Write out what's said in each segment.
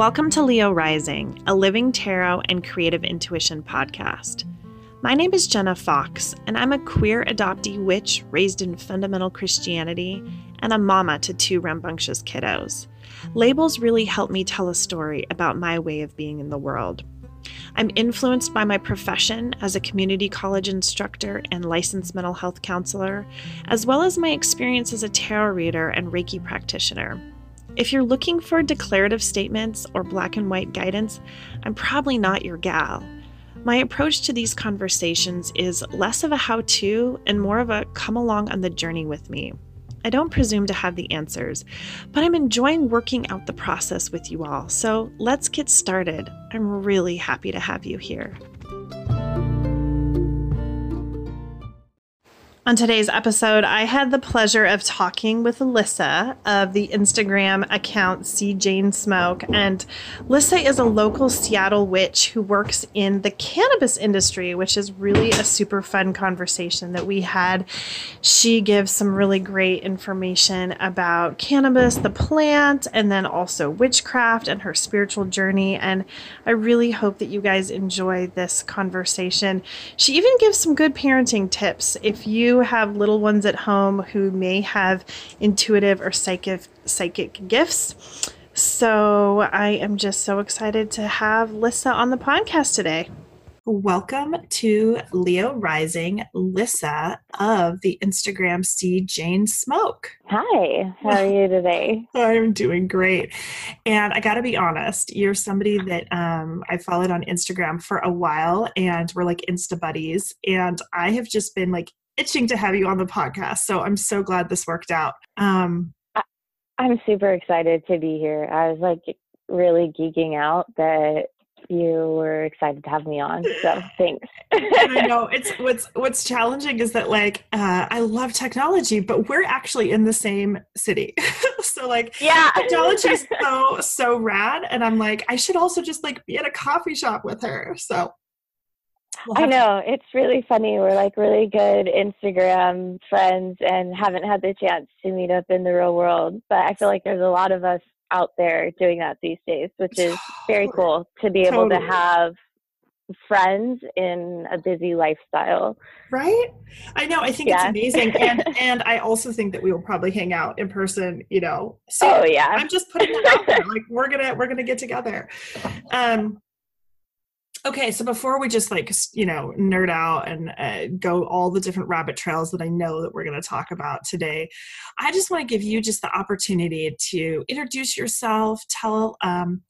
Welcome to Leo Rising, a living tarot and creative intuition podcast. My name is Jenna Fox, and I'm a queer adoptee witch raised in fundamental Christianity and a mama to two rambunctious kiddos. Labels really help me tell a story about my way of being in the world. I'm influenced by my profession as a community college instructor and licensed mental health counselor, as well as my experience as a tarot reader and Reiki practitioner. If you're looking for declarative statements or black and white guidance, I'm probably not your gal. My approach to these conversations is less of a how to and more of a come along on the journey with me. I don't presume to have the answers, but I'm enjoying working out the process with you all. So let's get started. I'm really happy to have you here. On today's episode, I had the pleasure of talking with Alyssa of the Instagram account See Jane Smoke. And Alyssa is a local Seattle witch who works in the cannabis industry, which is really a super fun conversation that we had. She gives some really great information about cannabis, the plant, and then also witchcraft and her spiritual journey. And I really hope that you guys enjoy this conversation. She even gives some good parenting tips if you have little ones at home who may have intuitive or psychic psychic gifts. So I am just so excited to have Lissa on the podcast today. Welcome to Leo Rising, Lissa of the Instagram See Jane Smoke. Hi, how are you today? I'm doing great. And I got to be honest, you're somebody that um, I followed on Instagram for a while and we're like Insta buddies. And I have just been like itching to have you on the podcast. So I'm so glad this worked out. Um, I'm super excited to be here. I was like really geeking out that you were excited to have me on. So thanks. I know it's what's what's challenging is that like uh, I love technology, but we're actually in the same city. so like yeah, technology is so so rad, and I'm like I should also just like be at a coffee shop with her. So We'll I know to- it's really funny. We're like really good Instagram friends and haven't had the chance to meet up in the real world. But I feel like there's a lot of us out there doing that these days, which is very cool to be able totally. to have friends in a busy lifestyle. Right? I know. I think yeah. it's amazing. And and I also think that we will probably hang out in person, you know. So oh yeah. I'm just putting it out there. Like we're gonna we're gonna get together. Um okay so before we just like you know nerd out and uh, go all the different rabbit trails that i know that we're going to talk about today i just want to give you just the opportunity to introduce yourself tell um,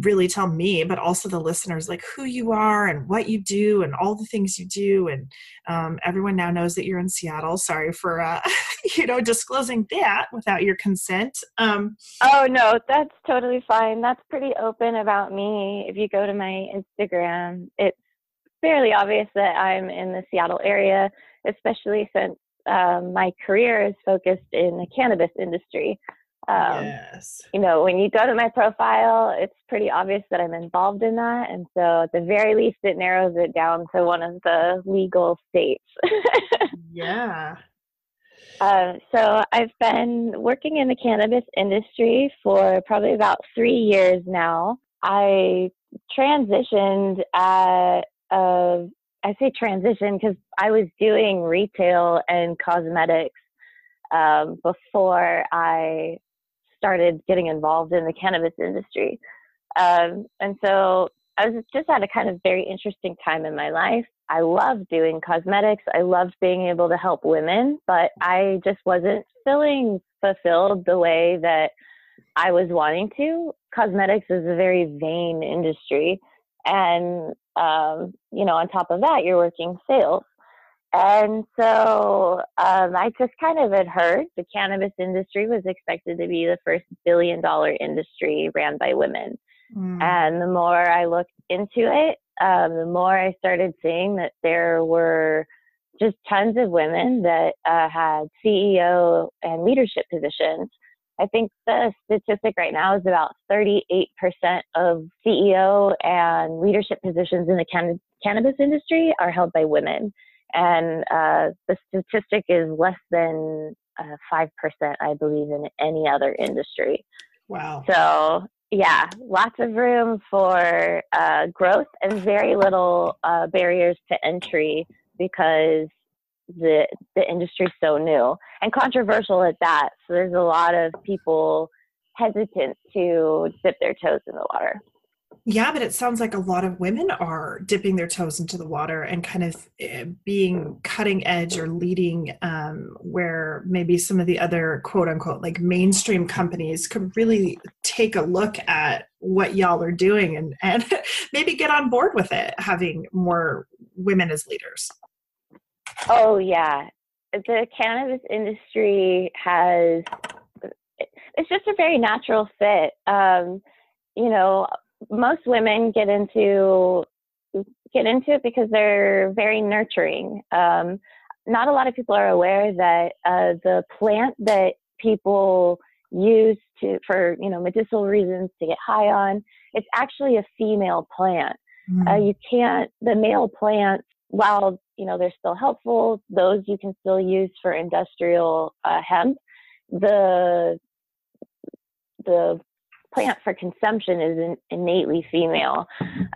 really tell me, but also the listeners, like who you are and what you do and all the things you do. And um, everyone now knows that you're in Seattle. Sorry for, uh, you know, disclosing that without your consent. Um, oh, no, that's totally fine. That's pretty open about me. If you go to my Instagram, it's fairly obvious that I'm in the Seattle area, especially since um, my career is focused in the cannabis industry. Um, yes. You know, when you go to my profile, it's pretty obvious that I'm involved in that. And so, at the very least, it narrows it down to one of the legal states. yeah. Uh, so, I've been working in the cannabis industry for probably about three years now. I transitioned at a, I say transition because I was doing retail and cosmetics um, before I started getting involved in the cannabis industry. Um, and so I was just at a kind of very interesting time in my life. I loved doing cosmetics. I loved being able to help women, but I just wasn't feeling fulfilled the way that I was wanting to. Cosmetics is a very vain industry. And, um, you know, on top of that, you're working sales. And so um, I just kind of had heard the cannabis industry was expected to be the first billion dollar industry ran by women. Mm. And the more I looked into it, um, the more I started seeing that there were just tons of women that uh, had CEO and leadership positions. I think the statistic right now is about 38% of CEO and leadership positions in the can- cannabis industry are held by women and uh, the statistic is less than uh, five uh, percent, I believe, in any other industry. Wow. So yeah, lots of room for uh, growth and very little uh, barriers to entry because the the industry's so new and controversial at that. So there's a lot of people hesitant to dip their toes in the water. Yeah, but it sounds like a lot of women are dipping their toes into the water and kind of eh, being cutting edge or leading um, where maybe some of the other quote unquote like mainstream companies could really take a look at what y'all are doing and, and maybe get on board with it, having more women as leaders. Oh, yeah. The cannabis industry has, it's just a very natural fit. Um, you know, most women get into get into it because they're very nurturing. Um, not a lot of people are aware that uh, the plant that people use to for you know medicinal reasons to get high on it's actually a female plant. Mm. Uh, you can't the male plants while you know they're still helpful those you can still use for industrial uh, hemp the the plant for consumption is innately female.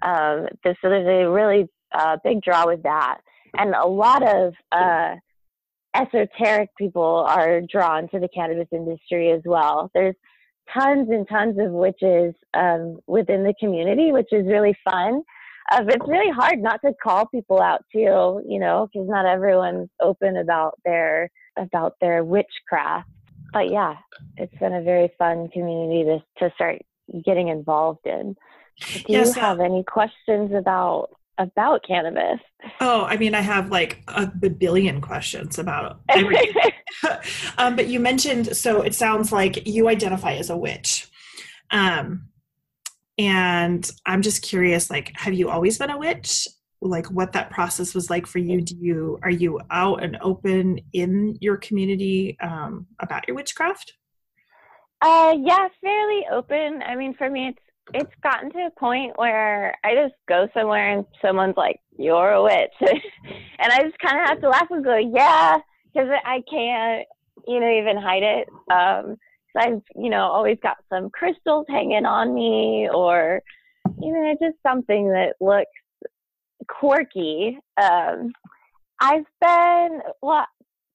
Um, so there's a really uh, big draw with that. And a lot of uh, esoteric people are drawn to the cannabis industry as well. There's tons and tons of witches um, within the community, which is really fun. Uh, it's really hard not to call people out too, you know, because not everyone's open about their about their witchcraft but yeah, it's been a very fun community to to start getting involved in. Do yes, you have any questions about about cannabis? Oh, I mean, I have like a billion questions about everything. um, but you mentioned, so it sounds like you identify as a witch. Um, and I'm just curious, like, have you always been a witch? Like what that process was like for you. Do you are you out and open in your community um, about your witchcraft? Uh yeah fairly open. I mean for me it's it's gotten to a point where i just go somewhere and someone's like you're a witch. And i just kind of have to laugh and go yeah because i can't you know even hide it. Um so i've you know always got some crystals hanging on me or you know just something that looks quirky. Um, I've been well.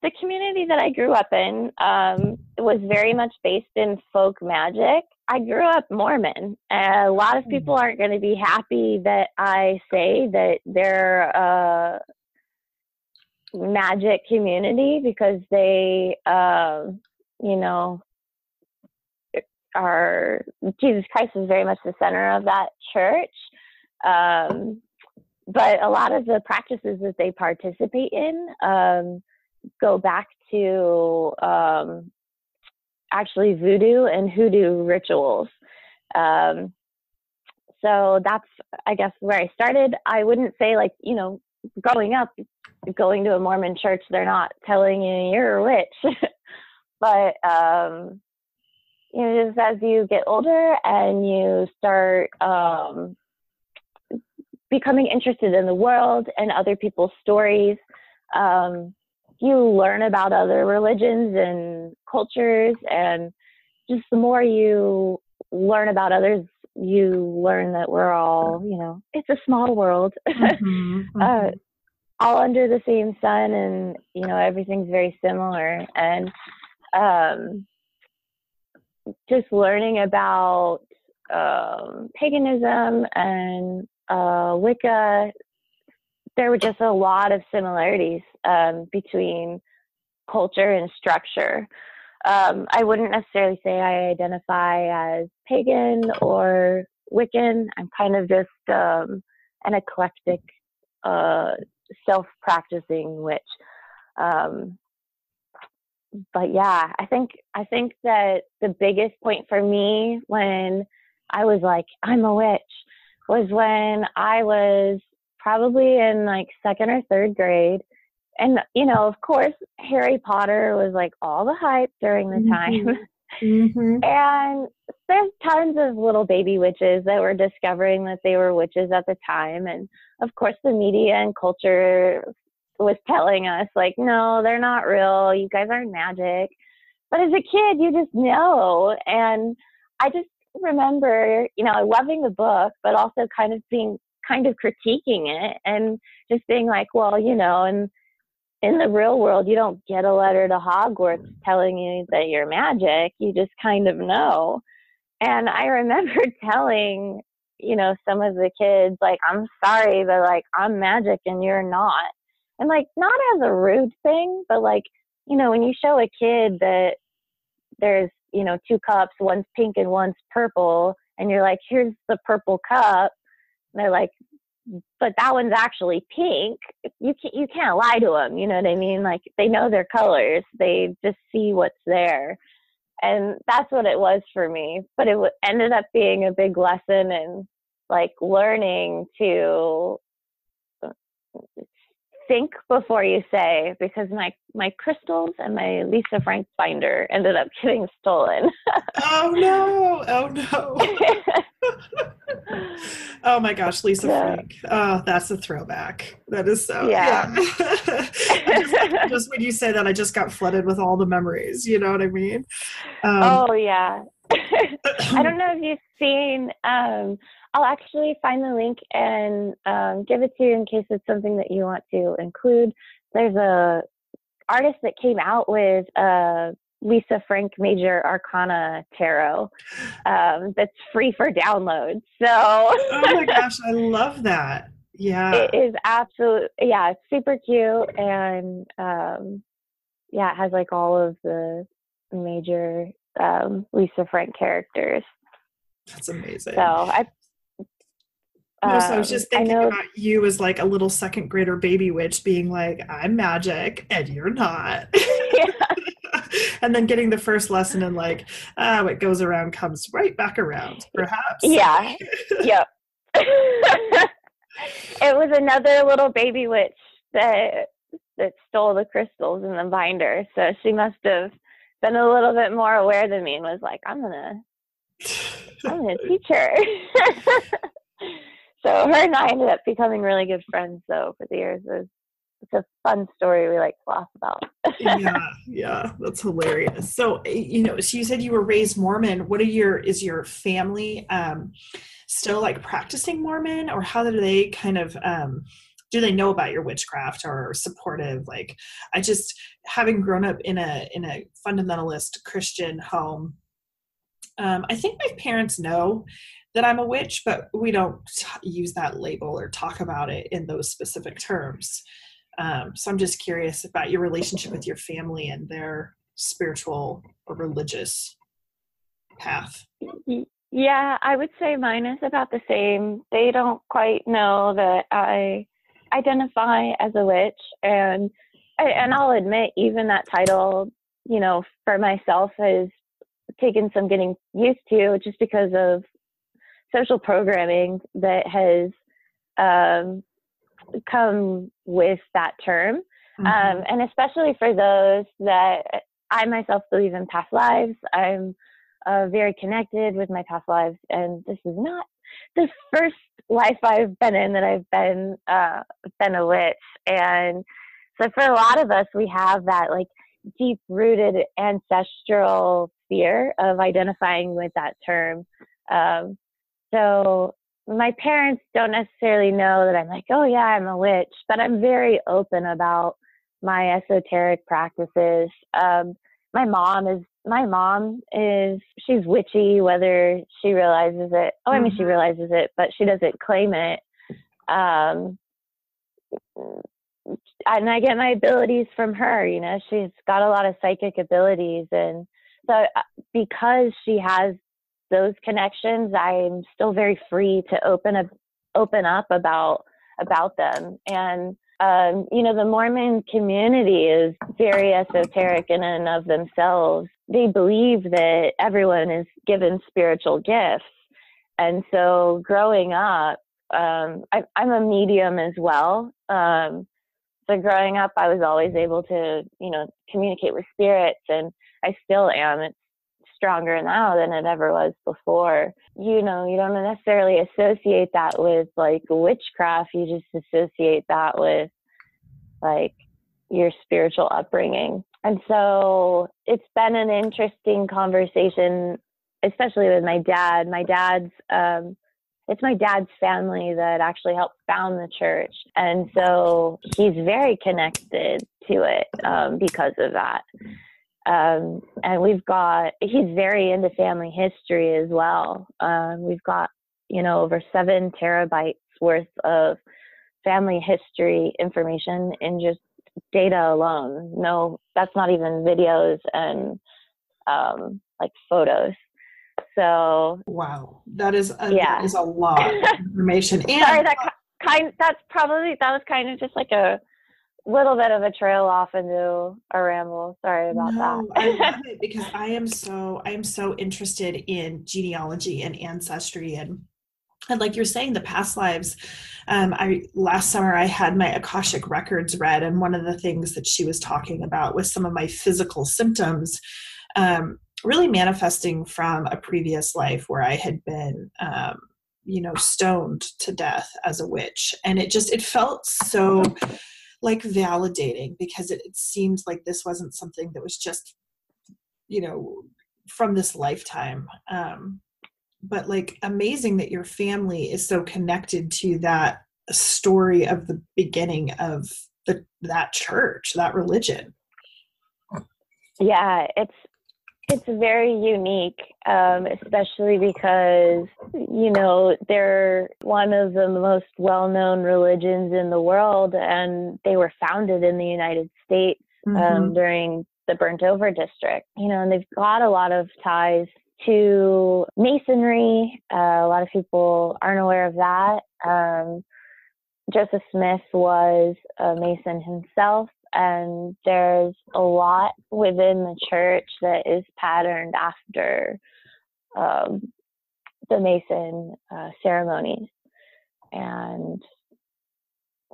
The community that I grew up in um, was very much based in folk magic. I grew up Mormon. And a lot of people aren't going to be happy that I say that they're a magic community because they, uh, you know, are Jesus Christ is very much the center of that church. Um, but a lot of the practices that they participate in um, go back to um, actually voodoo and hoodoo rituals. Um, so that's, I guess, where I started. I wouldn't say, like, you know, growing up, going to a Mormon church, they're not telling you you're a witch. but, um, you know, just as you get older and you start um, becoming interested in the world and other people's stories. Um, you learn about other religions and cultures, and just the more you learn about others, you learn that we're all, you know, it's a small world, mm-hmm, mm-hmm. Uh, all under the same sun, and you know, everything's very similar. And um, just learning about um, paganism and uh, Wicca, there were just a lot of similarities um, between culture and structure. Um, I wouldn't necessarily say I identify as pagan or Wiccan. I'm kind of just um, an eclectic, uh, self-practicing witch. Um, but yeah, I think I think that the biggest point for me when I was like, I'm a witch, was when I was probably in like second or third grade. And, you know, of course, Harry Potter was like all the hype during the time. Mm-hmm. mm-hmm. and there's tons of little baby witches that were discovering that they were witches at the time. And of course, the media and culture was telling us, like, no, they're not real. You guys aren't magic. But as a kid, you just know. And I just remember, you know, loving the book, but also kind of being kind of critiquing it and just being like, well, you know, and in the real world, you don't get a letter to Hogwarts telling you that you're magic. You just kind of know. And I remember telling, you know, some of the kids, like, I'm sorry, but like, I'm magic and you're not. And like, not as a rude thing, but like, you know, when you show a kid that there's, you know, two cups, one's pink and one's purple, and you're like, here's the purple cup. And they're like, but that one's actually pink. You can't, you can't lie to them. You know what I mean? Like they know their colors. They just see what's there. And that's what it was for me. But it ended up being a big lesson in like learning to think before you say because my my crystals and my Lisa Frank binder ended up getting stolen. oh no! Oh no! oh my gosh, Lisa yeah. Frank. Oh, that's a throwback. That is so yeah. yeah. just, just, when you say that, I just got flooded with all the memories. You know what I mean? Um, oh yeah. I don't know if you've seen um, I'll actually find the link and um, give it to you in case it's something that you want to include. There's a artist that came out with a Lisa Frank Major Arcana Tarot um, that's free for download. So, oh my gosh, I love that. Yeah, it is absolutely yeah, it's super cute and um, yeah, it has like all of the major um, Lisa Frank characters. That's amazing. So I no, so I was just um, thinking about you as like a little second grader baby witch being like, I'm magic and you're not. and then getting the first lesson and like, ah, what goes around comes right back around, perhaps. Yeah. yep. it was another little baby witch that that stole the crystals in the binder. So she must have been a little bit more aware than me and was like, I'm gonna I'm gonna teach her. So her and I ended up becoming really good friends though for the years. It was, it's a fun story we like to laugh about. yeah, yeah, that's hilarious. So you know, so you said you were raised Mormon. What are your is your family um, still like practicing Mormon, or how do they kind of um, do they know about your witchcraft or supportive? Like, I just having grown up in a in a fundamentalist Christian home. Um, I think my parents know that I'm a witch, but we don't use that label or talk about it in those specific terms. Um, so I'm just curious about your relationship with your family and their spiritual or religious path. Yeah, I would say mine is about the same. They don't quite know that I identify as a witch, and and I'll admit, even that title, you know, for myself has taken some getting used to, just because of social programming that has um, come with that term. Mm-hmm. Um, and especially for those that I myself believe in past lives, I'm uh, very connected with my past lives, and this is not the first life I've been in that I've been uh, been a witch. And so for a lot of us, we have that like deep rooted ancestral fear of identifying with that term. Um, so my parents don't necessarily know that I'm like, oh yeah, I'm a witch, but I'm very open about my esoteric practices. Um, my mom is my mom is she's witchy whether she realizes it. Oh, I mean she mm-hmm. realizes it, but she doesn't claim it. Um, and I get my abilities from her. You know, she's got a lot of psychic abilities, and so uh, because she has those connections, I'm still very free to open up open up about about them. And um, you know, the Mormon community is very esoteric in and of themselves. They believe that everyone is given spiritual gifts. And so growing up, um, I, am a medium as well. Um, so growing up, I was always able to, you know, communicate with spirits, and I still am. It's stronger now than it ever was before. You know, you don't necessarily associate that with like witchcraft, you just associate that with like your spiritual upbringing. And so it's been an interesting conversation especially with my dad. My dad's um, it's my dad's family that actually helped found the church. And so he's very connected to it um, because of that. Um, and we've got, he's very into family history as well. Um, we've got, you know, over seven terabytes worth of family history information in just data alone. No, that's not even videos and um, like photos. So wow, that is a, yeah. that is a lot of information. And Sorry, that kind that's probably that was kind of just like a little bit of a trail off into a ramble. Sorry about no, that. I love it because I am so I am so interested in genealogy and ancestry and and like you're saying the past lives um, i last summer i had my akashic records read and one of the things that she was talking about was some of my physical symptoms um, really manifesting from a previous life where I had been, um, you know, stoned to death as a witch. And it just, it felt so like validating because it, it seemed like this wasn't something that was just, you know, from this lifetime. Um, but like amazing that your family is so connected to that story of the beginning of the, that church, that religion. Yeah, it's it's very unique, um, especially because, you know, they're one of the most well known religions in the world, and they were founded in the United States um, mm-hmm. during the Burnt Over District. You know, and they've got a lot of ties to masonry. Uh, a lot of people aren't aware of that. Um, Joseph Smith was a mason himself, and there's a lot within the church that is patterned after um, the Mason uh, ceremonies and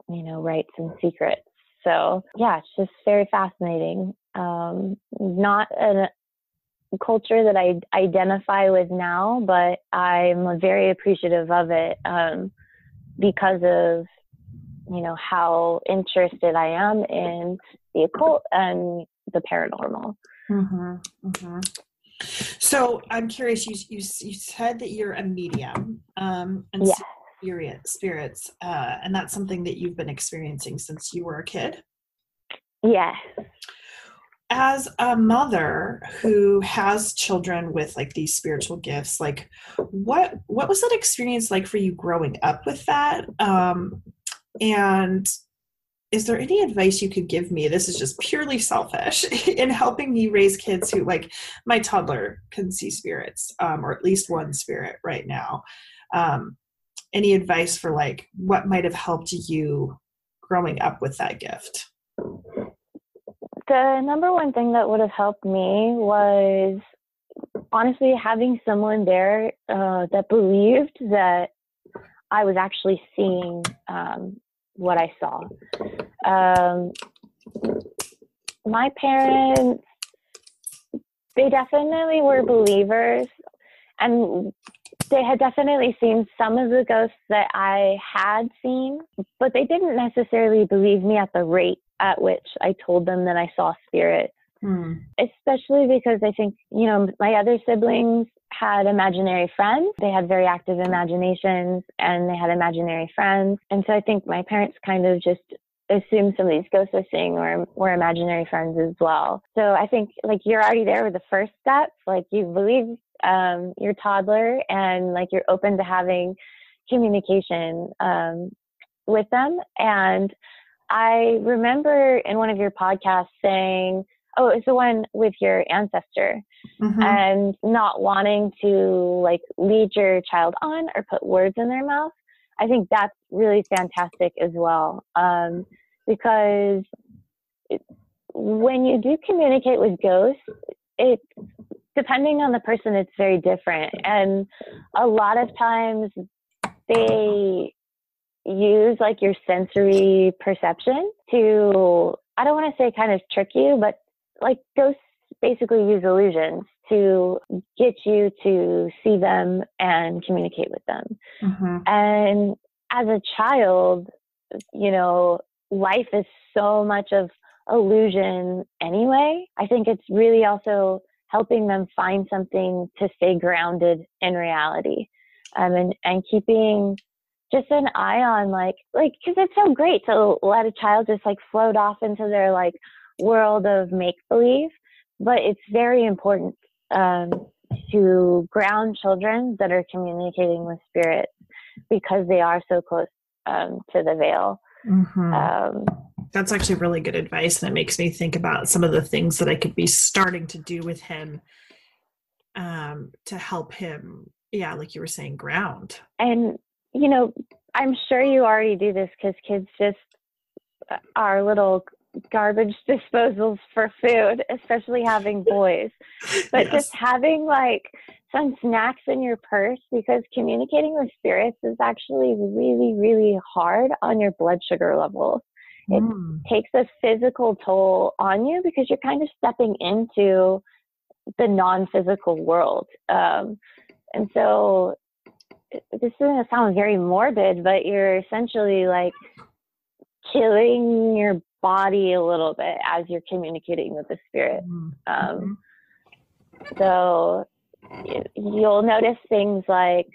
you know rites and secrets. So yeah, it's just very fascinating. Um, not a culture that I identify with now, but I'm very appreciative of it um, because of you know how interested I am in the occult and the paranormal. Mm-hmm, mm-hmm. So I'm curious. You, you you said that you're a medium um, and yes. spirit spirits, uh, and that's something that you've been experiencing since you were a kid. Yes. As a mother who has children with like these spiritual gifts, like what what was that experience like for you growing up with that? Um, and is there any advice you could give me? This is just purely selfish in helping me raise kids who, like, my toddler can see spirits, um, or at least one spirit right now. Um, any advice for like what might have helped you growing up with that gift? The number one thing that would have helped me was honestly having someone there uh, that believed that I was actually seeing um, what I saw. Um, my parents, they definitely were believers, and they had definitely seen some of the ghosts that I had seen, but they didn't necessarily believe me at the rate at which I told them that I saw spirits. Hmm. Especially because I think, you know, my other siblings had imaginary friends. They had very active imaginations and they had imaginary friends. And so I think my parents kind of just assumed some of these ghosts are seeing were, were imaginary friends as well. So I think like you're already there with the first step. Like you believe um, your toddler and like you're open to having communication um, with them. And I remember in one of your podcasts saying, oh, it's the one with your ancestor mm-hmm. and not wanting to like lead your child on or put words in their mouth. I think that's really fantastic as well. Um, because it, when you do communicate with ghosts, it depending on the person, it's very different. And a lot of times they use like your sensory perception to I don't want to say kind of trick you, but like ghosts basically use illusions to get you to see them and communicate with them. Mm-hmm. And as a child, you know, life is so much of illusion anyway. I think it's really also helping them find something to stay grounded in reality um, and, and keeping just an eye on like like because it's so great to let a child just like float off into their like world of make believe but it's very important um, to ground children that are communicating with spirits because they are so close um, to the veil mm-hmm. um, that's actually really good advice and it makes me think about some of the things that i could be starting to do with him um, to help him yeah like you were saying ground and you know i'm sure you already do this because kids just uh, are little garbage disposals for food especially having boys but yes. just having like some snacks in your purse because communicating with spirits is actually really really hard on your blood sugar levels it mm. takes a physical toll on you because you're kind of stepping into the non-physical world um, and so this is going to sound very morbid but you're essentially like killing your body a little bit as you're communicating with the spirit mm. um, mm-hmm. so you'll notice things like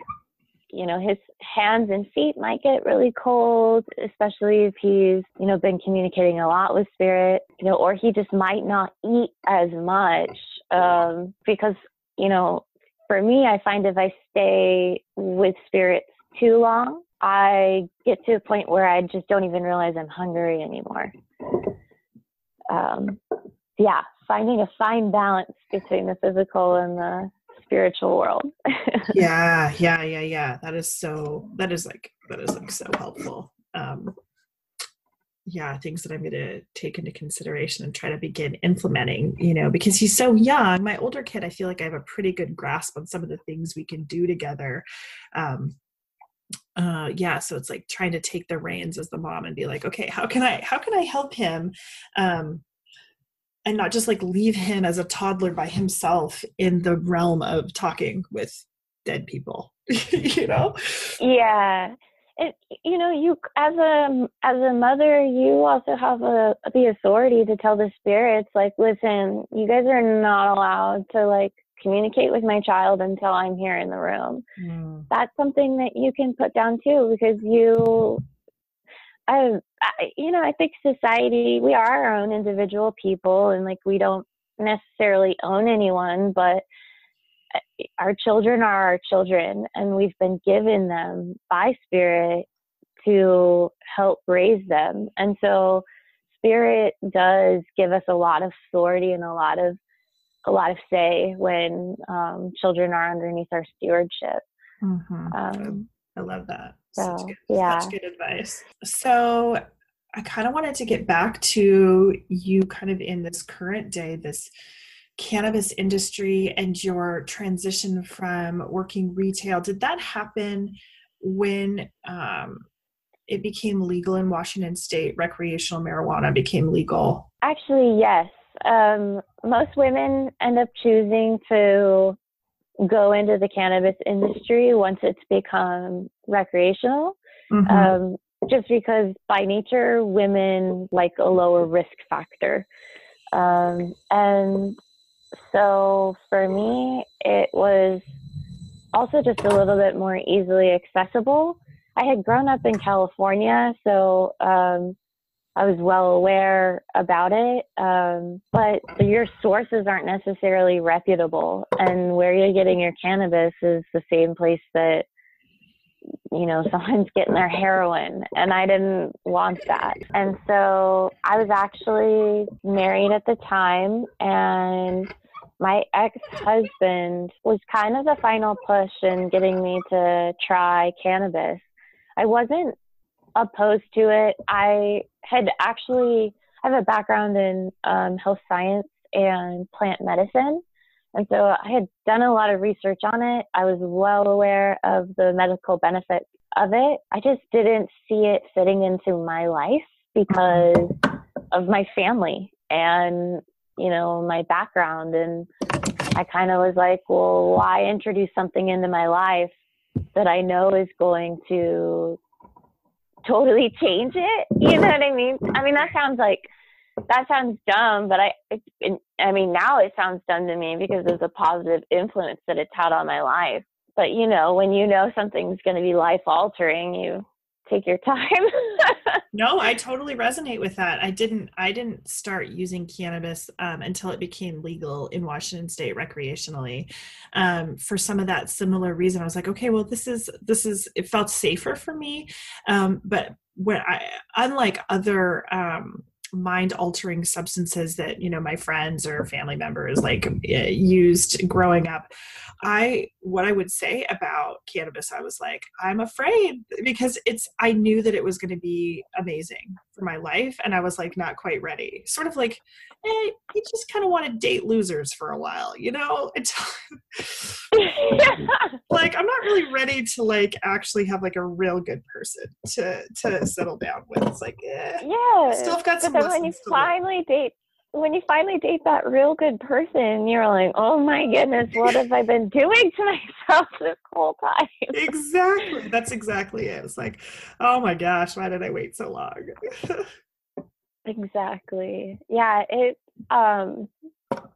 you know, his hands and feet might get really cold, especially if he's, you know, been communicating a lot with spirit, you know, or he just might not eat as much um, because, you know, for me, I find if I stay with spirits too long, I get to a point where I just don't even realize I'm hungry anymore. Um, yeah, finding a fine balance between the physical and the spiritual world. yeah, yeah, yeah, yeah. That is so that is like that is like so helpful. Um yeah, things that I'm going to take into consideration and try to begin implementing, you know, because he's so young. My older kid, I feel like I have a pretty good grasp on some of the things we can do together. Um, uh yeah so it's like trying to take the reins as the mom and be like okay how can i how can i help him um and not just like leave him as a toddler by himself in the realm of talking with dead people you know? Yeah. It, you know you as a as a mother you also have a, the authority to tell the spirits like listen you guys are not allowed to like communicate with my child until i'm here in the room mm. that's something that you can put down too because you I, I, you know, I think society, we are our own individual people and like we don't necessarily own anyone, but uh, our children are our children and we've been given them by spirit to help raise them. And so spirit does give us a lot of authority and a lot of a lot of say when um, children are underneath our stewardship. Mm-hmm. Um, I love that. So, such good, yeah. Such good advice. So I kind of wanted to get back to you kind of in this current day, this cannabis industry and your transition from working retail. Did that happen when um, it became legal in Washington state? Recreational marijuana became legal? Actually, yes. Um, most women end up choosing to go into the cannabis industry once it's become recreational. Mm-hmm. Um, just because by nature, women like a lower risk factor. Um, and so for me, it was also just a little bit more easily accessible. I had grown up in California, so um, I was well aware about it, um, but your sources aren't necessarily reputable. And where you're getting your cannabis is the same place that, you know, someone's getting their heroin. And I didn't want that. And so I was actually married at the time, and my ex husband was kind of the final push in getting me to try cannabis. I wasn't opposed to it. I had actually I have a background in um, health science and plant medicine, and so I had done a lot of research on it. I was well aware of the medical benefits of it. I just didn't see it fitting into my life because of my family and you know my background and I kind of was like, well, why introduce something into my life that I know is going to totally change it. You know what I mean? I mean, that sounds like that sounds dumb, but I, it, I mean, now it sounds dumb to me because of the positive influence that it's had on my life. But you know, when you know something's going to be life altering, you take your time. no, I totally resonate with that. I didn't I didn't start using cannabis um, until it became legal in Washington state recreationally. Um, for some of that similar reason, I was like, okay, well this is this is it felt safer for me. Um, but when I unlike other um, mind altering substances that you know my friends or family members like eh, used growing up. I what i would say about cannabis i was like i'm afraid because it's i knew that it was going to be amazing for my life and i was like not quite ready. Sort of like hey you just kind of want to date losers for a while you know? Like i'm not really ready to like actually have like a real good person to to settle down with. It's like eh, yeah still got some but when you finally date when you finally date that real good person, you're like, oh my goodness, what have I been doing to myself this whole time? Exactly. That's exactly it. It's like, oh my gosh, why did I wait so long? exactly. Yeah, it um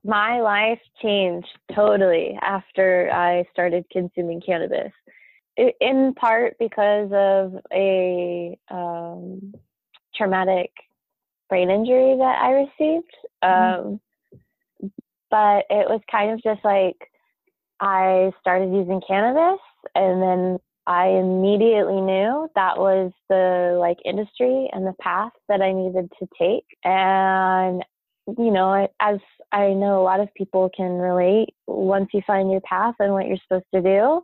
my life changed totally after I started consuming cannabis. In part because of a um, traumatic brain injury that I received. Mm-hmm. Um, but it was kind of just like I started using cannabis and then I immediately knew that was the like industry and the path that I needed to take. And, you know, as I know a lot of people can relate, once you find your path and what you're supposed to do,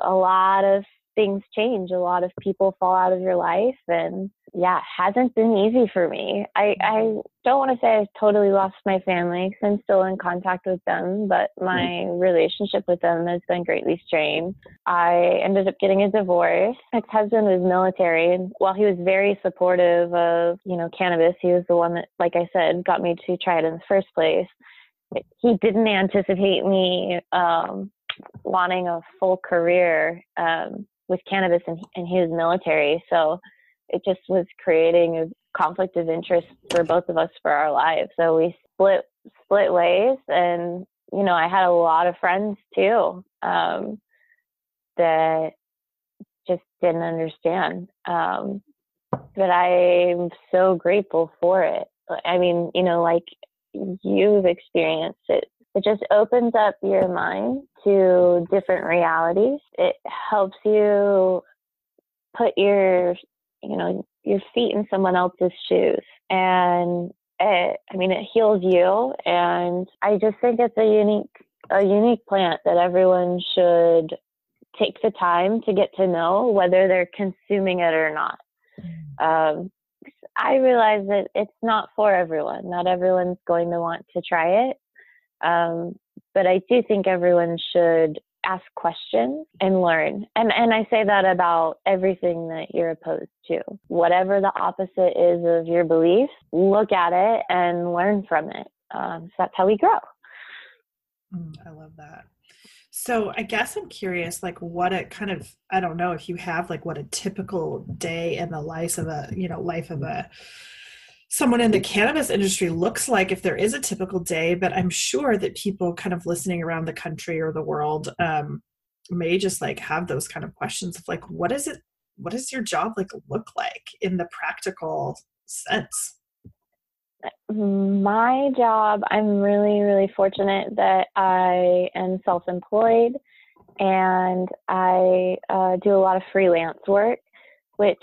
a lot of things change. A lot of people fall out of your life and yeah, it hasn't been easy for me. I, I don't want to say I've totally lost my family because I'm still in contact with them, but my mm-hmm. relationship with them has been greatly strained. I ended up getting a divorce. Ex husband was military, and while he was very supportive of, you know, cannabis, he was the one that, like I said, got me to try it in the first place. He didn't anticipate me um, wanting a full career um, with cannabis, and, and was military. So, it just was creating a conflict of interest for both of us for our lives. So we split split ways, and you know, I had a lot of friends too um, that just didn't understand. Um, but I'm so grateful for it. I mean, you know, like you've experienced it. It just opens up your mind to different realities. It helps you put your you know your feet in someone else's shoes. And it, i mean it heals you. And i just think it's a unique a unique plant that everyone should take the time to get to know whether they're consuming it or not. Mm. um, i realize that it's not for everyone. Not everyone's going to want to try it um, but i do think everyone should ask questions and learn. And and I say that about everything that you're opposed to. Whatever the opposite is of your beliefs, look at it and learn from it. Um, so that's how we grow. Mm, I love that. So I guess I'm curious, like what a kind of I don't know if you have like what a typical day in the life of a you know life of a someone in the cannabis industry looks like if there is a typical day but i'm sure that people kind of listening around the country or the world um, may just like have those kind of questions of like what is it what does your job like look like in the practical sense? My job i'm really really fortunate that i am self-employed and i uh, do a lot of freelance work which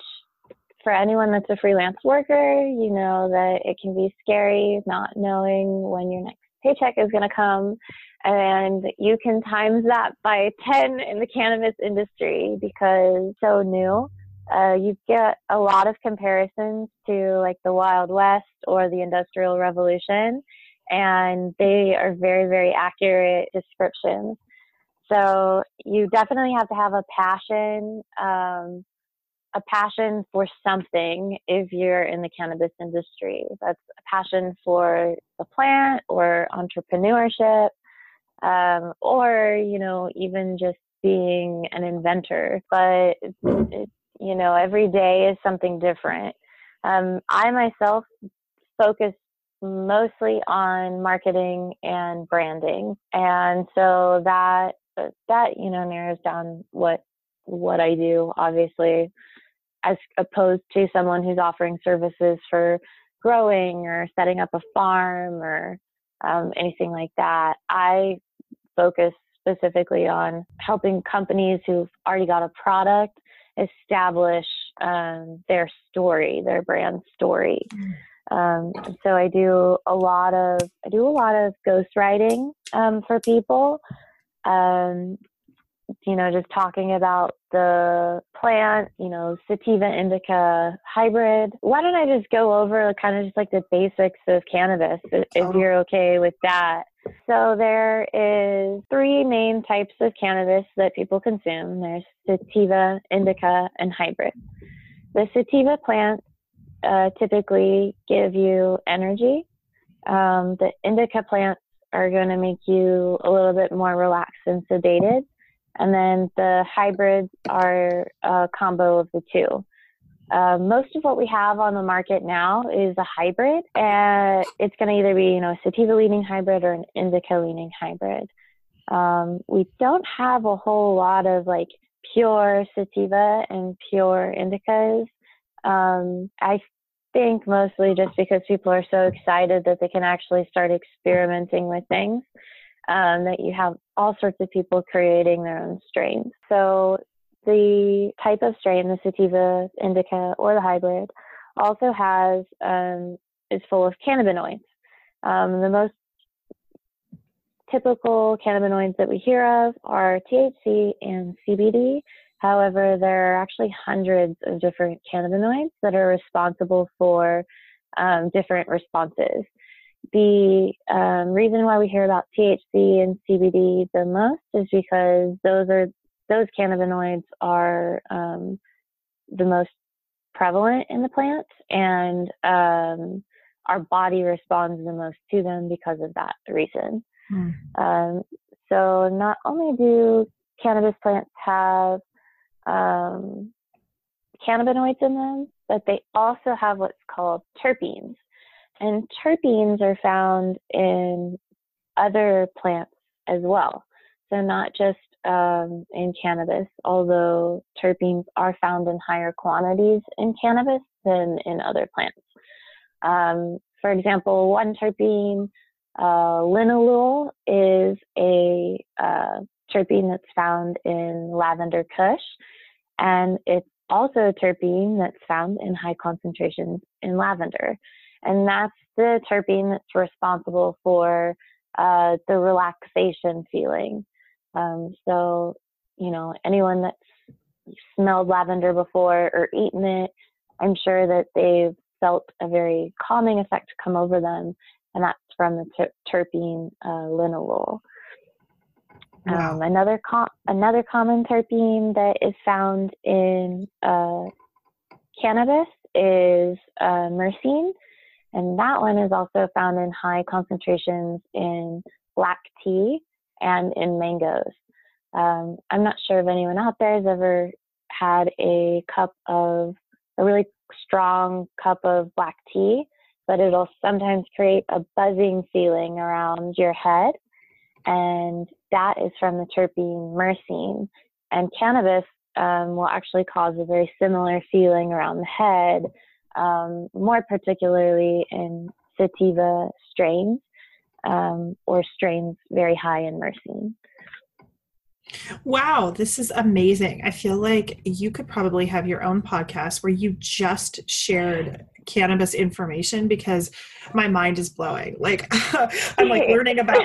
for anyone that's a freelance worker, you know that it can be scary not knowing when your next paycheck is going to come. And you can times that by 10 in the cannabis industry because so new. Uh, you get a lot of comparisons to like the Wild West or the Industrial Revolution, and they are very, very accurate descriptions. So you definitely have to have a passion um, a passion for something if you're in the cannabis industry. That's a passion for the plant or entrepreneurship, um, or you know even just being an inventor. But you know every day is something different. Um, I myself focus mostly on marketing and branding. And so that that you know narrows down what what I do obviously as opposed to someone who's offering services for growing or setting up a farm or um, anything like that. I focus specifically on helping companies who've already got a product establish um, their story, their brand story. Mm. Um, so I do a lot of I do a lot of ghostwriting um, for people. You know, just talking about the plant, you know, sativa indica hybrid. Why don't I just go over kind of just like the basics of cannabis, if you're okay with that? So there is three main types of cannabis that people consume. There's sativa, indica, and hybrid. The sativa plants uh, typically give you energy. Um, the indica plants are going to make you a little bit more relaxed and sedated. And then the hybrids are a combo of the two. Uh, most of what we have on the market now is a hybrid, and it's going to either be you know a sativa leaning hybrid or an indica leaning hybrid. Um, we don't have a whole lot of like pure sativa and pure indicas. Um, I think mostly just because people are so excited that they can actually start experimenting with things um, that you have all sorts of people creating their own strains. So the type of strain, the sativa, indica, or the hybrid, also has um, is full of cannabinoids. Um, the most typical cannabinoids that we hear of are THC and CBD. However, there are actually hundreds of different cannabinoids that are responsible for um, different responses the um, reason why we hear about THC and CBD the most is because those are those cannabinoids are um, the most prevalent in the plant, and um, our body responds the most to them because of that reason. Mm. so, not only do cannabis plants have um, cannabinoids in them, but they also have what's called terpenes. And terpenes are found in other plants as well. So, not just um, in cannabis, although terpenes are found in higher quantities in cannabis than in other plants. Um, for example, one terpene, uh, linalool, is a uh, terpene that's found in lavender kush, and it's also a terpene that's found in high concentrations in lavender and that's the terpene that's responsible for uh, the relaxation feeling. Um, so, you know, anyone that's smelled lavender before or eaten it, I'm sure that they've felt a very calming effect come over them, and that's from the ter- terpene uh, linalool. Wow. Um, another com- another common terpene that is found in uh, cannabis is uh, myrcene, and that one is also found in high concentrations in black tea and in mangoes. Um, I'm not sure if anyone out there has ever had a cup of a really strong cup of black tea, but it'll sometimes create a buzzing feeling around your head. And that is from the terpene myrcene. And cannabis um, will actually cause a very similar feeling around the head um, more particularly in sativa strains um, or strains very high in myrcene. Wow, this is amazing. I feel like you could probably have your own podcast where you just shared cannabis information because my mind is blowing. Like I'm like learning about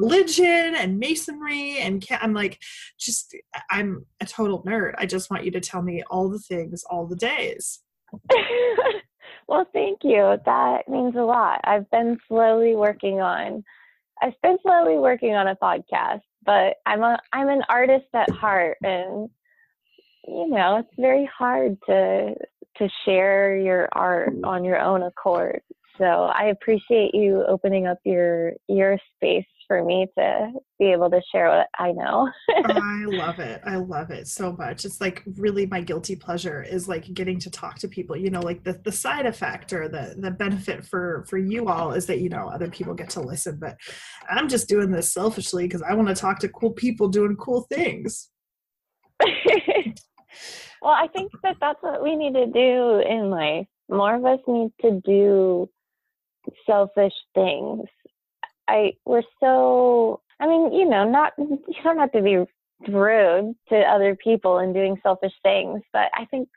religion and masonry and I'm like just I'm a total nerd. I just want you to tell me all the things all the days. well, thank you. That means a lot. I've been slowly working on I've been slowly working on a podcast, but I'm a I'm an artist at heart and you know, it's very hard to to share your art on your own accord. So I appreciate you opening up your your space for me to be able to share what I know. I love it. I love it so much. It's like really my guilty pleasure is like getting to talk to people. You know, like the, the side effect or the the benefit for for you all is that you know other people get to listen. But I'm just doing this selfishly because I want to talk to cool people doing cool things. well, I think that that's what we need to do in life. More of us need to do selfish things I we're so I mean, you know, not you don't have to be rude to other people and doing selfish things, but I think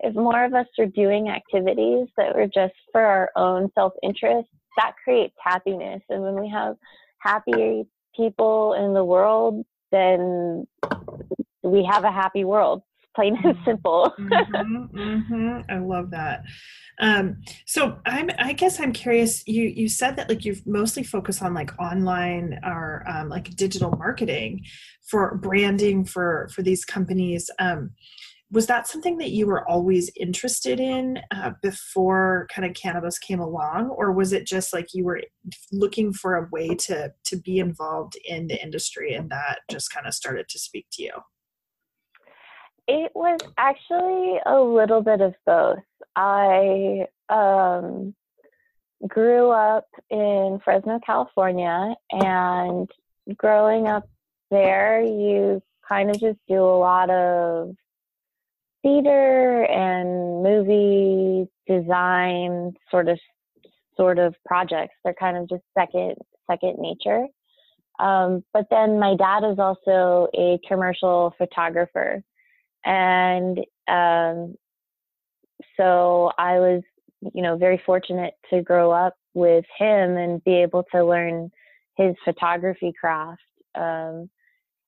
if more of us are doing activities that were just for our own self interest, that creates happiness. And when we have happy people in the world, then we have a happy world plain and mm-hmm. simple. mm-hmm, mm-hmm. I love that. Um, so I'm, I guess I'm curious. You you said that like you've mostly focused on like online or um, like digital marketing for branding for for these companies. Um, was that something that you were always interested in uh, before kind of cannabis came along or was it just like you were looking for a way to to be involved in the industry and that just kind of started to speak to you it was actually a little bit of both. I um, grew up in Fresno, California, and growing up there, you kind of just do a lot of theater and movie design sort of sort of projects. They're kind of just second second nature. Um, but then my dad is also a commercial photographer and um, so I was, you know, very fortunate to grow up with him and be able to learn his photography craft. Um,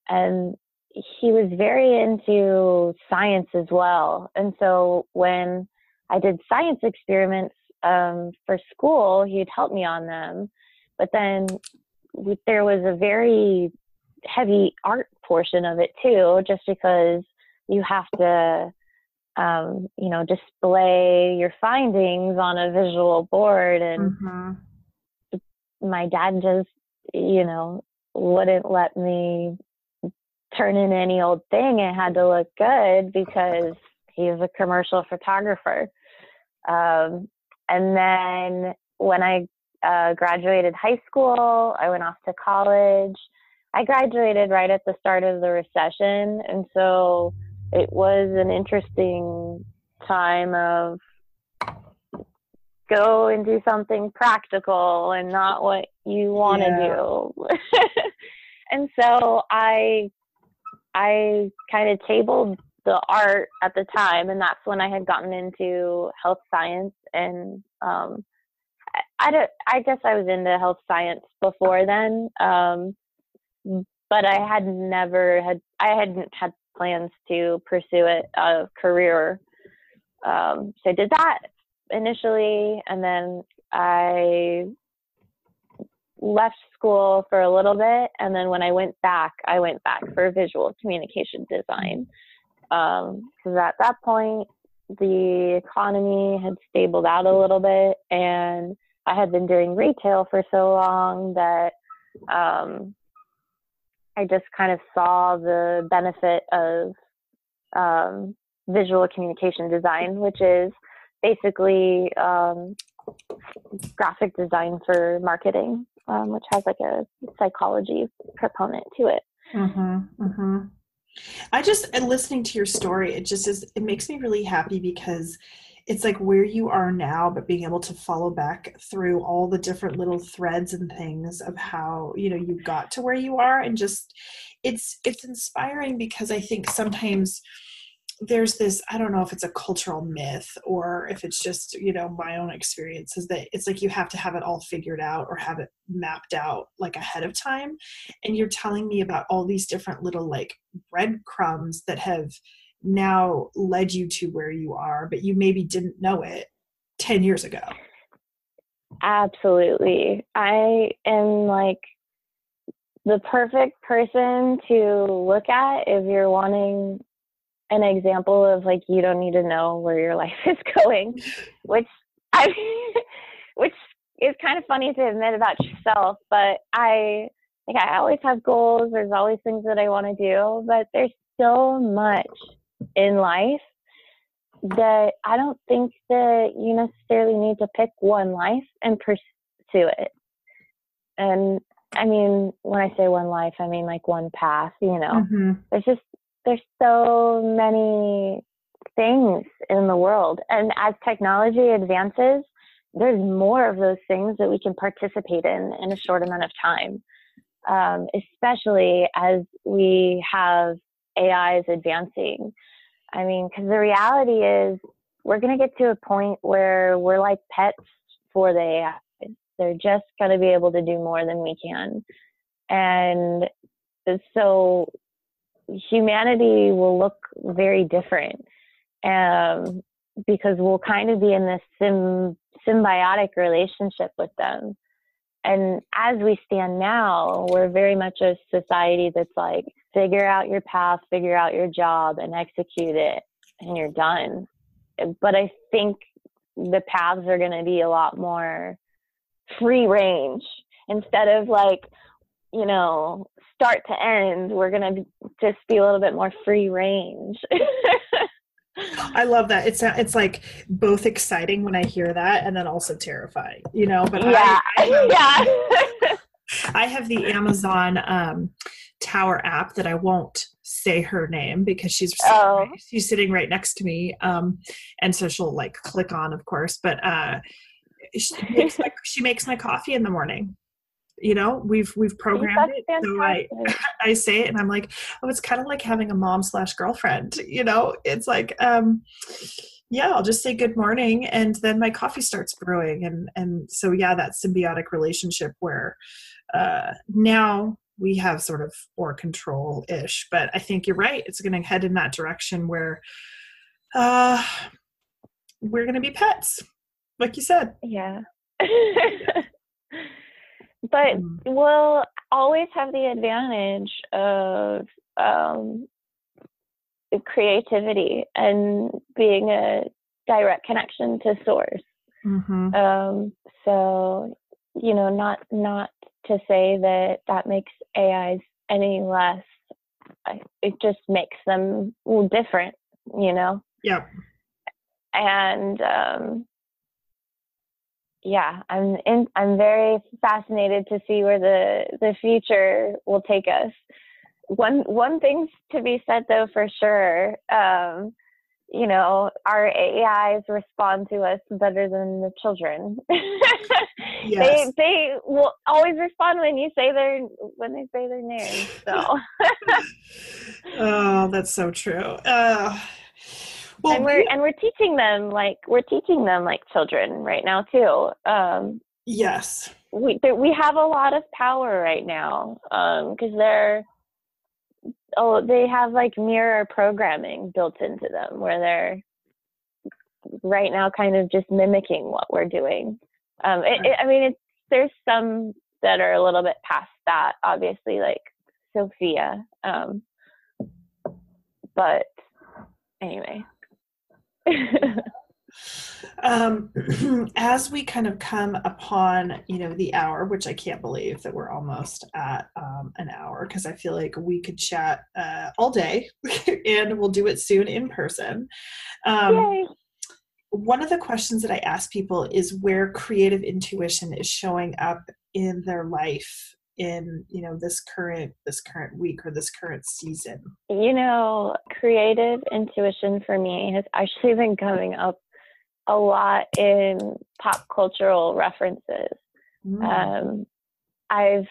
and he was very into science as well. And so when I did science experiments um, for school, he'd help me on them. But then there was a very heavy art portion of it too, just because you have to um, you know display your findings on a visual board and mm-hmm. my dad just you know wouldn't let me turn in any old thing. It had to look good because he's a commercial photographer. Um, and then when i uh, graduated high school i went off to college. I graduated right at the start of the recession. And so it was an interesting time of go and do something practical and not what you want to yeah. do. and so I I kind of tabled the art at the time and that's when I had gotten into health science and um I, I, don't, I guess I was into health science before then um but I had never had I hadn't had plans to pursue it a career. Um, so I did that initially, and then I left school for a little bit, and then when I went back, I went back for visual communication design because um, at that point the economy had stabled out a little bit, and I had been doing retail for so long that um, I just kind of saw the benefit of um, visual communication design, which is basically um, graphic design for marketing, um, which has like a psychology component to it. Mm-hmm, mm-hmm. I just, listening to your story, it just is, it makes me really happy because it's like where you are now but being able to follow back through all the different little threads and things of how you know you got to where you are and just it's it's inspiring because i think sometimes there's this i don't know if it's a cultural myth or if it's just you know my own experience is that it's like you have to have it all figured out or have it mapped out like ahead of time. And you're telling me about all these different little like breadcrumbs that have now led you to where you are, but you maybe didn't know it 10 years ago. Absolutely. I am like the perfect person to look at if you're wanting an example of like you don't need to know where your life is going, which I which is kind of funny to admit about yourself, but I like I always have goals. There's always things that I want to do, but there's so much in life that I don't think that you necessarily need to pick one life and pursue it. And I mean, when I say one life, I mean like one path, you know. Mm-hmm. There's just there's so many things in the world. And as technology advances, there's more of those things that we can participate in in a short amount of time. Um, especially as we have AIs advancing. I mean, because the reality is we're going to get to a point where we're like pets for the AI. They're just going to be able to do more than we can. And so humanity will look very different um, because we'll kind of be in this sim- symbiotic relationship with them. And as we stand now, we're very much a society that's like, figure out your path, figure out your job, and execute it, and you're done. But I think the paths are going to be a lot more free range instead of like, you know, start to end. We're going to just be a little bit more free range. I love that. It's it's like both exciting when I hear that, and then also terrifying. You know, but yeah, I, I yeah. I have the Amazon um, Tower app that I won't say her name because she's oh. she's sitting right next to me, um, and so she'll like click on, of course. But uh, she makes my, she makes my coffee in the morning you know we've we've programmed it so I, I say it and i'm like oh it's kind of like having a mom slash girlfriend you know it's like um yeah i'll just say good morning and then my coffee starts brewing and and so yeah that symbiotic relationship where uh now we have sort of more control ish but i think you're right it's going to head in that direction where uh we're going to be pets like you said yeah but mm. we'll always have the advantage of um, creativity and being a direct connection to source. Mm-hmm. Um, so, you know, not not to say that that makes AIs any less. It just makes them different, you know. Yeah. And um, yeah, I'm in, I'm very fascinated to see where the the future will take us. One one thing to be said though for sure, um, you know, our AIs respond to us better than the children. yes. They they will always respond when you say their when they say their name. So. oh, that's so true. Uh, well, and we're and we're teaching them like we're teaching them like children right now too. Um, yes, we we have a lot of power right now because um, they're oh they have like mirror programming built into them where they're right now kind of just mimicking what we're doing. Um, it, it, I mean, it's there's some that are a little bit past that, obviously, like Sophia. Um, but anyway, um, as we kind of come upon you know the hour which i can't believe that we're almost at um, an hour because i feel like we could chat uh, all day and we'll do it soon in person. Um, one of the questions that i ask people is where creative intuition is showing up in their life in you know this current this current week or this current season. You know creative intuition for me has actually been coming up a lot in pop cultural references mm. um, i've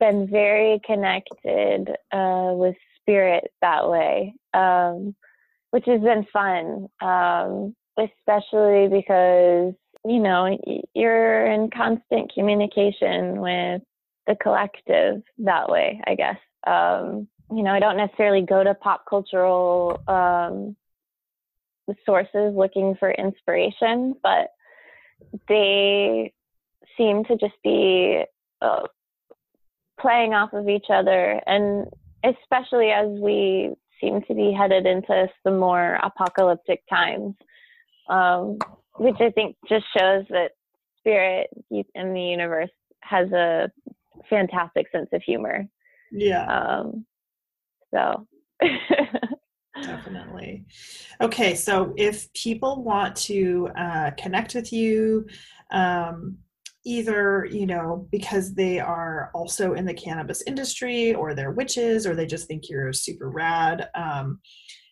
been very connected uh, with spirit that way um, which has been fun um, especially because you know you're in constant communication with the collective that way, I guess. Um, you know, I don't necessarily go to pop cultural um, sources looking for inspiration, but they seem to just be uh, playing off of each other. And especially as we seem to be headed into some more apocalyptic times, um, which I think just shows that spirit in the universe has a fantastic sense of humor. Yeah. Um, so. Definitely. Okay, so if people want to uh, connect with you, um, either you know because they are also in the cannabis industry, or they're witches, or they just think you're super rad, um,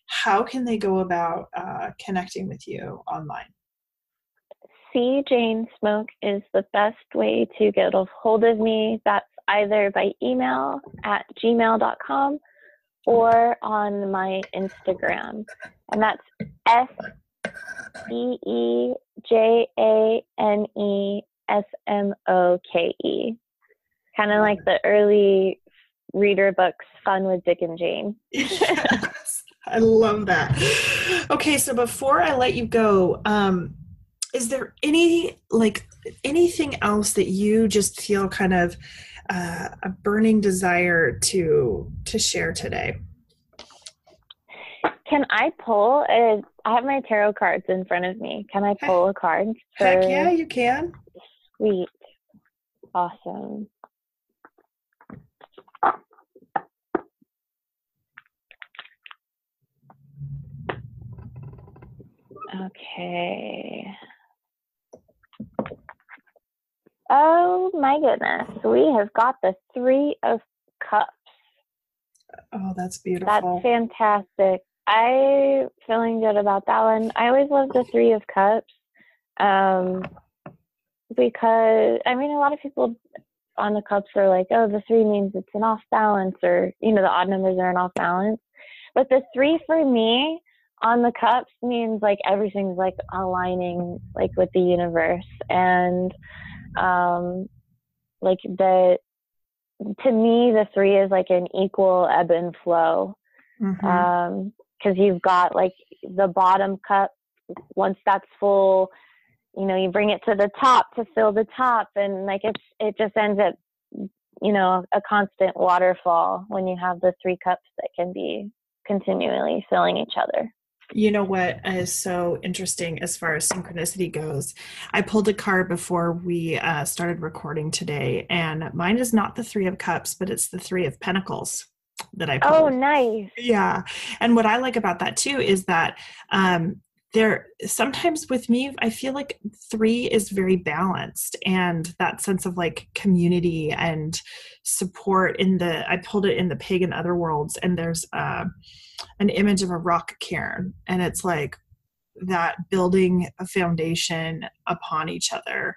how can they go about uh, connecting with you online? See Jane Smoke is the best way to get a hold of me. That's either by email at gmail.com or on my Instagram. And that's S E E J A N E S M O K E. Kind of like the early reader books, Fun with Dick and Jane. yes, I love that. Okay, so before I let you go, um, is there any like anything else that you just feel kind of uh, a burning desire to to share today? Can i pull a, i have my tarot cards in front of me. Can i pull a card for, heck yeah you can. Sweet. Awesome. Okay Oh my goodness. We have got the Three of Cups. Oh, that's beautiful. That's fantastic. I feeling good about that one. I always love the Three of Cups. Um because I mean a lot of people on the cups are like, oh, the three means it's an off balance or you know, the odd numbers are an off balance. But the three for me on the cups means like everything's like aligning like with the universe and um, like the to me the three is like an equal ebb and flow mm-hmm. um because you've got like the bottom cup once that's full you know you bring it to the top to fill the top and like it's it just ends up you know a constant waterfall when you have the three cups that can be continually filling each other you know what is so interesting as far as synchronicity goes? I pulled a card before we uh, started recording today, and mine is not the Three of Cups, but it's the Three of Pentacles that I pulled. Oh, nice. Yeah. And what I like about that too is that um, there sometimes with me i feel like three is very balanced and that sense of like community and support in the i pulled it in the Pagan Otherworlds and there's uh, an image of a rock cairn and it's like that building a foundation upon each other.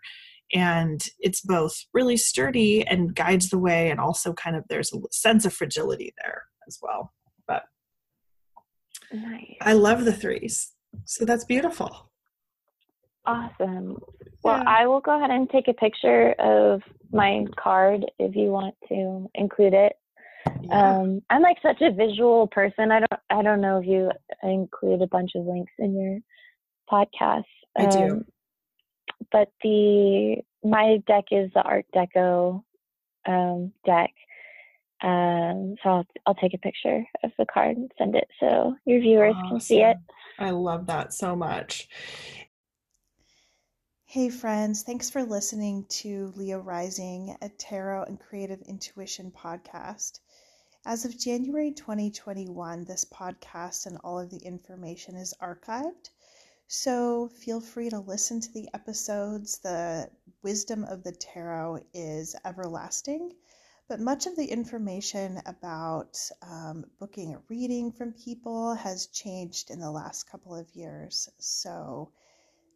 And it's both really sturdy and guides the way and also kind of there's a sense of fragility there as well. But nice. i love the threes. So that's beautiful. Awesome. Well yeah. i will go ahead and take a picture of my card if you want to include it yeah. Um, I'm like such a visual person. I don't I don't know if you include a bunch of links in your podcast. I do. Um, but the my deck is the Art Deco um, deck. Um, so I'll, I'll take a picture of the card and send it so your viewers awesome. can see it. I love that so much. Hey, friends, thanks for listening to Leo Rising, a tarot and creative intuition podcast. As of January 2021, this podcast and all of the information is archived. So feel free to listen to the episodes. The wisdom of the tarot is everlasting, but much of the information about um, booking a reading from people has changed in the last couple of years. So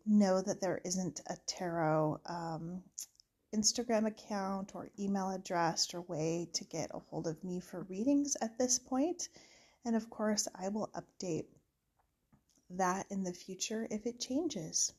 know that there isn't a tarot um, Instagram account or email address or way to get a hold of me for readings at this point. And of course, I will update that in the future if it changes.